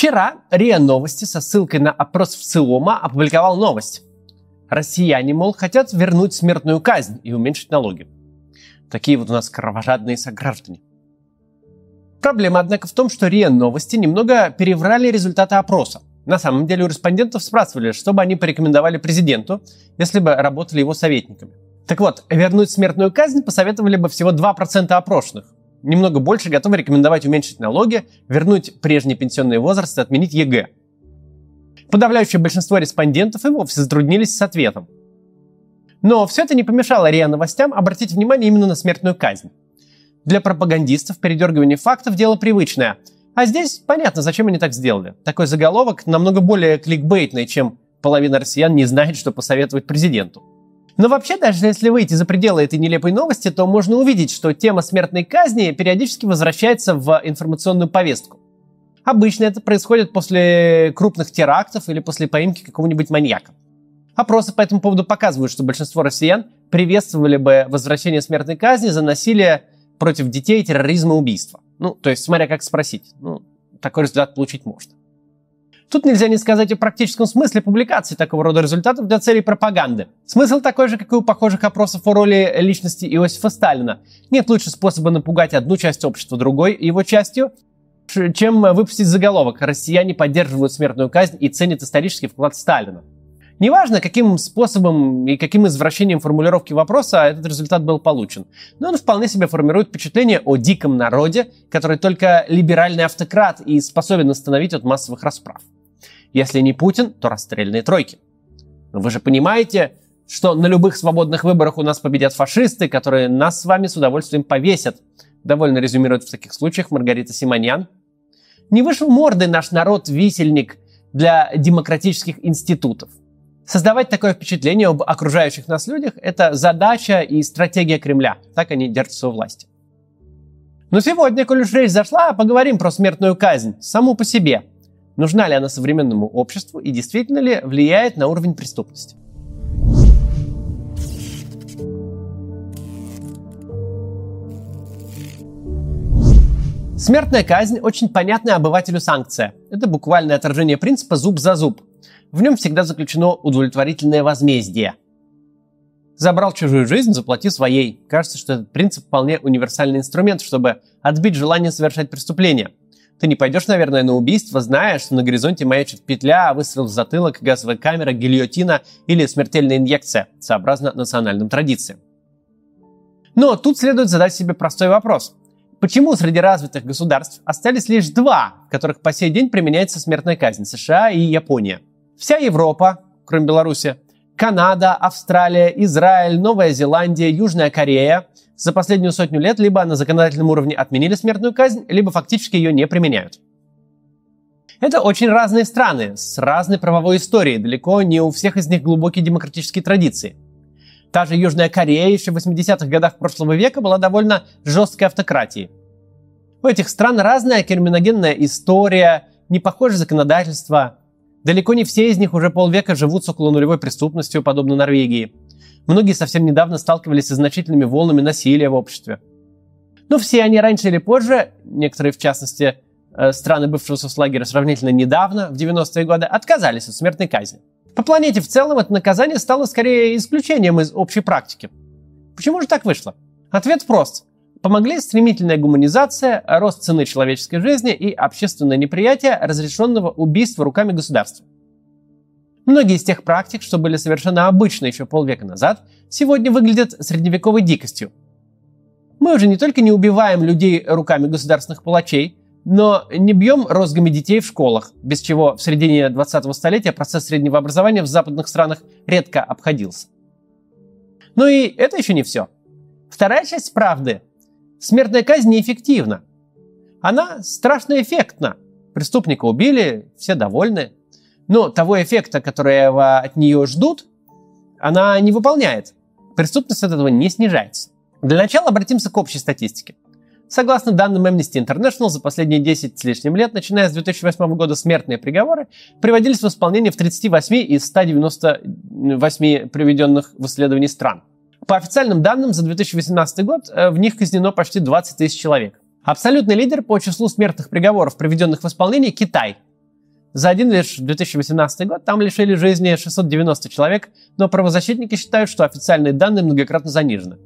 Вчера РИА Новости со ссылкой на опрос в ЦИОМа опубликовал новость. Россияне, мол, хотят вернуть смертную казнь и уменьшить налоги. Такие вот у нас кровожадные сограждане. Проблема, однако, в том, что РИА Новости немного переврали результаты опроса. На самом деле у респондентов спрашивали, что бы они порекомендовали президенту, если бы работали его советниками. Так вот, вернуть смертную казнь посоветовали бы всего 2% опрошенных. Немного больше готовы рекомендовать уменьшить налоги, вернуть прежний пенсионный возраст и отменить ЕГЭ. Подавляющее большинство респондентов и вовсе затруднились с ответом. Но все это не помешало РИА Новостям обратить внимание именно на смертную казнь. Для пропагандистов передергивание фактов – дело привычное. А здесь понятно, зачем они так сделали. Такой заголовок намного более кликбейтный, чем половина россиян не знает, что посоветовать президенту. Но вообще, даже если выйти за пределы этой нелепой новости, то можно увидеть, что тема смертной казни периодически возвращается в информационную повестку. Обычно это происходит после крупных терактов или после поимки какого-нибудь маньяка. Опросы по этому поводу показывают, что большинство россиян приветствовали бы возвращение смертной казни за насилие против детей, терроризм и убийство. Ну, то есть, смотря как спросить. Ну, такой результат получить можно. Тут нельзя не сказать о практическом смысле публикации такого рода результатов для целей пропаганды. Смысл такой же, как и у похожих опросов о роли личности Иосифа Сталина. Нет лучше способа напугать одну часть общества другой его частью, чем выпустить заголовок «Россияне поддерживают смертную казнь и ценят исторический вклад Сталина». Неважно, каким способом и каким извращением формулировки вопроса этот результат был получен, но он вполне себе формирует впечатление о диком народе, который только либеральный автократ и способен остановить от массовых расправ. Если не Путин, то расстрельные тройки. Но вы же понимаете, что на любых свободных выборах у нас победят фашисты, которые нас с вами с удовольствием повесят. Довольно резюмирует в таких случаях Маргарита Симоньян. Не вышел мордой наш народ-висельник для демократических институтов. Создавать такое впечатление об окружающих нас людях – это задача и стратегия Кремля. Так они держатся у власти. Но сегодня, коль уж речь зашла, поговорим про смертную казнь саму по себе – Нужна ли она современному обществу и действительно ли влияет на уровень преступности? Смертная казнь – очень понятная обывателю санкция. Это буквальное отражение принципа «зуб за зуб». В нем всегда заключено удовлетворительное возмездие. Забрал чужую жизнь, заплати своей. Кажется, что этот принцип вполне универсальный инструмент, чтобы отбить желание совершать преступление – ты не пойдешь, наверное, на убийство, зная, что на горизонте маячит петля, выстрел в затылок, газовая камера, гильотина или смертельная инъекция, сообразно национальным традициям. Но тут следует задать себе простой вопрос. Почему среди развитых государств остались лишь два, в которых по сей день применяется смертная казнь – США и Япония? Вся Европа, кроме Беларуси, Канада, Австралия, Израиль, Новая Зеландия, Южная Корея за последнюю сотню лет либо на законодательном уровне отменили смертную казнь, либо фактически ее не применяют. Это очень разные страны с разной правовой историей, далеко не у всех из них глубокие демократические традиции. Та же Южная Корея еще в 80-х годах прошлого века была довольно жесткой автократией. У этих стран разная криминогенная история, непохожее законодательство. Далеко не все из них уже полвека живут с около нулевой преступностью, подобно Норвегии – Многие совсем недавно сталкивались со значительными волнами насилия в обществе. Но все они раньше или позже, некоторые в частности э, страны бывшего соцлагеря сравнительно недавно, в 90-е годы, отказались от смертной казни. По планете в целом это наказание стало скорее исключением из общей практики. Почему же так вышло? Ответ прост. Помогли стремительная гуманизация, рост цены человеческой жизни и общественное неприятие разрешенного убийства руками государства. Многие из тех практик, что были совершенно обычны еще полвека назад, сегодня выглядят средневековой дикостью. Мы уже не только не убиваем людей руками государственных палачей, но не бьем розгами детей в школах, без чего в середине 20-го столетия процесс среднего образования в западных странах редко обходился. Ну и это еще не все. Вторая часть правды. Смертная казнь неэффективна. Она страшно эффектна. Преступника убили, все довольны, но того эффекта, которого от нее ждут, она не выполняет. Преступность от этого не снижается. Для начала обратимся к общей статистике. Согласно данным Amnesty International, за последние 10 с лишним лет, начиная с 2008 года, смертные приговоры приводились в исполнение в 38 из 198 приведенных в исследовании стран. По официальным данным, за 2018 год э, в них казнено почти 20 тысяч человек. Абсолютный лидер по числу смертных приговоров, приведенных в исполнение – Китай За один лишь 2018 год там лишили жизни 690 человек, но правозащитники считают, что официальные данные многократно занижены.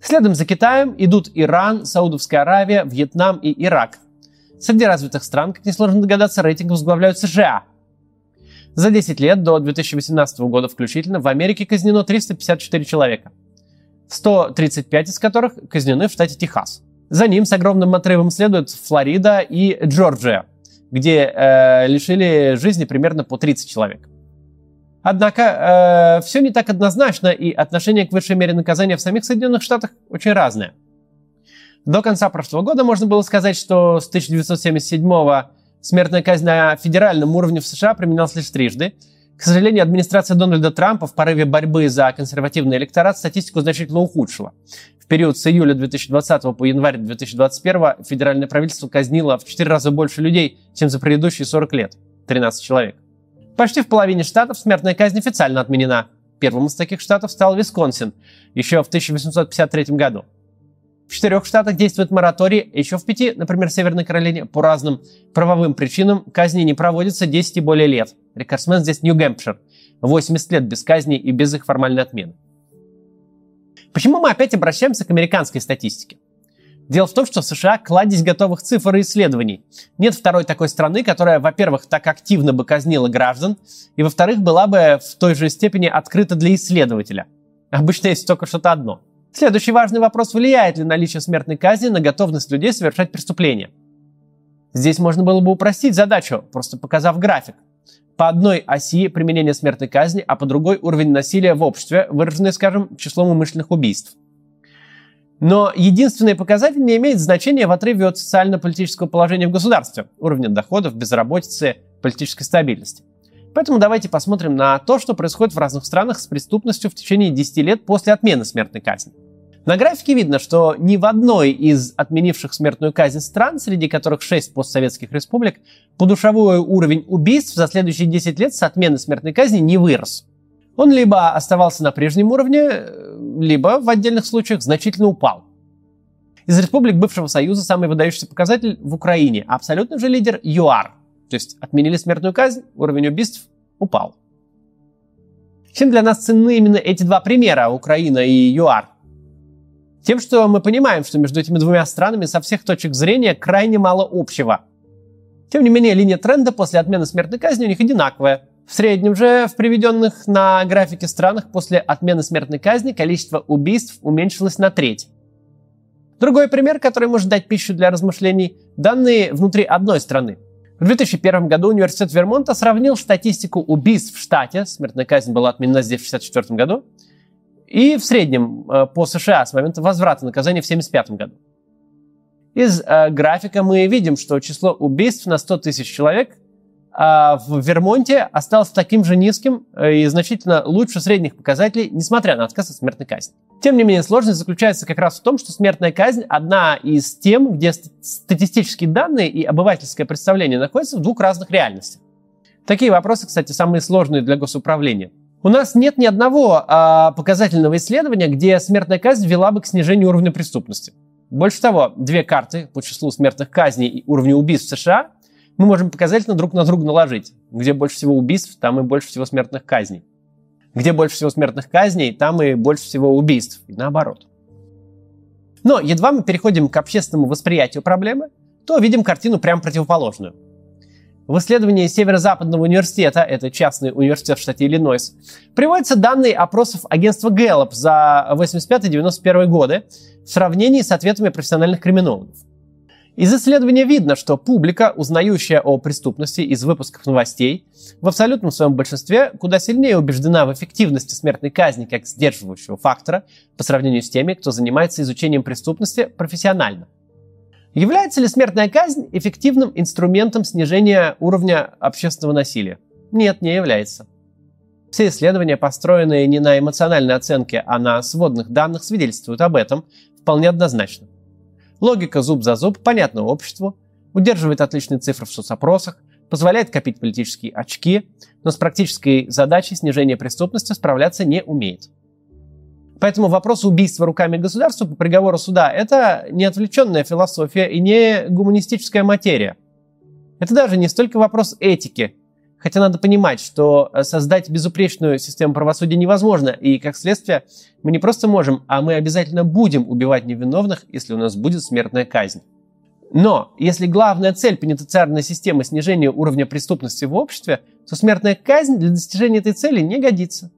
Следом за Китаем идут Иран, Саудовская Аравия, Вьетнам и Ирак. Среди развитых стран, как несложно догадаться, рейтинг возглавляют США. За 10 лет до 2018 года включительно в Америке казнено 354 человека, 135 из которых казнены в штате Техас. За ним с огромным отрывом следуют Флорида и Джорджия, где э, лишили жизни примерно по 30 человек. Однако э, все не так однозначно, и отношение к высшей мере наказания в самих Соединенных Штатах очень разное. До конца прошлого года можно было сказать, что с 1977 смертная казнь на федеральном уровне в США применялась лишь трижды. К сожалению, администрация Дональда Трампа в порыве борьбы за консервативный электорат статистику значительно ухудшила. Период с июля 2020 по январь 2021 федеральное правительство казнило в 4 раза больше людей, чем за предыдущие 40 лет – 13 человек. Почти в половине штатов смертная казнь официально отменена. Первым из таких штатов стал Висконсин еще в 1853 году. В четырех штатах действует мораторий, еще в пяти, например, Северной Каролине, по разным правовым причинам казни не проводятся 10 и более лет. Рекордсмен здесь Нью-Гэмпшир. 80 лет без казни и без их формальной отмены. Почему мы опять обращаемся к американской статистике? Дело в том, что в США кладезь готовых цифр и исследований. Нет второй такой страны, которая, во-первых, так активно бы казнила граждан, и, во-вторых, была бы в той же степени открыта для исследователя. Обычно есть только что-то одно. Следующий важный вопрос, влияет ли наличие смертной казни на готовность людей совершать преступления. Здесь можно было бы упростить задачу, просто показав график. По одной оси применение смертной казни, а по другой уровень насилия в обществе, выраженный, скажем, числом умышленных убийств. Но единственный показатель не имеет значения в отрыве от социально-политического положения в государстве, уровня доходов, безработицы, политической стабильности. Поэтому давайте посмотрим на то, что происходит в разных странах с преступностью в течение 10 лет после отмены смертной казни. На графике видно, что ни в одной из отменивших смертную казнь стран, среди которых 6 постсоветских республик, подушевой уровень убийств за следующие 10 лет с отмены смертной казни не вырос. Он либо оставался на прежнем уровне, либо в отдельных случаях значительно упал. Из республик бывшего Союза самый выдающийся показатель в Украине. Абсолютный же лидер ЮАР. То есть отменили смертную казнь, уровень убийств упал. Чем для нас ценны именно эти два примера, Украина и ЮАР? Тем, что мы понимаем, что между этими двумя странами со всех точек зрения крайне мало общего. Тем не менее, линия тренда после отмены смертной казни у них одинаковая. В среднем же в приведенных на графике странах после отмены смертной казни количество убийств уменьшилось на треть. Другой пример, который может дать пищу для размышлений – данные внутри одной страны. В 2001 году университет Вермонта сравнил статистику убийств в штате, смертная казнь была отменена здесь в 1964 году, и в среднем э, по США с момента возврата наказания в 1975 году. Из э, графика мы видим, что число убийств на 100 тысяч человек а в Вермонте осталось таким же низким э, и значительно лучше средних показателей, несмотря на отказ от смертной казни. Тем не менее, сложность заключается как раз в том, что смертная казнь одна из тем, где статистические данные и обывательское представление находятся в двух разных реальностях. Такие вопросы, кстати, самые сложные для госуправления. У нас нет ни одного а, показательного исследования, где смертная казнь вела бы к снижению уровня преступности. Больше того, две карты по числу смертных казней и уровню убийств в США мы можем показательно друг на друга наложить. Где больше всего убийств, там и больше всего смертных казней. Где больше всего смертных казней, там и больше всего убийств. И наоборот. Но едва мы переходим к общественному восприятию проблемы, то видим картину прям противоположную. В исследовании Северо-Западного университета, это частный университет в штате Иллинойс, приводятся данные опросов агентства Gallup за 85-91 годы в сравнении с ответами профессиональных криминологов. Из исследования видно, что публика, узнающая о преступности из выпусков новостей, в абсолютном своем большинстве куда сильнее убеждена в эффективности смертной казни как сдерживающего фактора по сравнению с теми, кто занимается изучением преступности профессионально. Является ли смертная казнь эффективным инструментом снижения уровня общественного насилия? Нет, не является. Все исследования, построенные не на эмоциональной оценке, а на сводных данных, свидетельствуют об этом вполне однозначно. Логика зуб за зуб понятна обществу, удерживает отличные цифры в соцопросах, позволяет копить политические очки, но с практической задачей снижения преступности справляться не умеет. Поэтому вопрос убийства руками государства по приговору суда – это не отвлеченная философия и не гуманистическая материя. Это даже не столько вопрос этики, хотя надо понимать, что э, создать безупречную систему правосудия невозможно, и как следствие мы не просто можем, а мы обязательно будем убивать невиновных, если у нас будет смертная казнь. Но если главная цель пенитенциарной системы снижение уровня преступности в обществе, то смертная казнь для достижения этой цели не годится.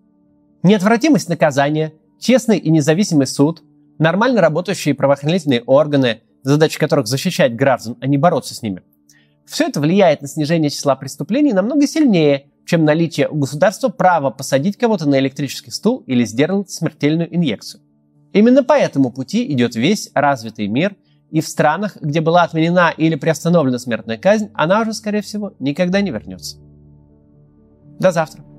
Неотвратимость наказания, честный и независимый суд, нормально работающие правоохранительные органы, задача которых защищать граждан, а не бороться с ними. Все это влияет на снижение числа преступлений намного сильнее, чем наличие у государства права посадить кого-то на электрический стул или сделать смертельную инъекцию. Именно по этому пути идет весь развитый мир, и в странах, где была отменена или приостановлена смертная казнь, она уже, скорее всего, никогда не вернется. До завтра.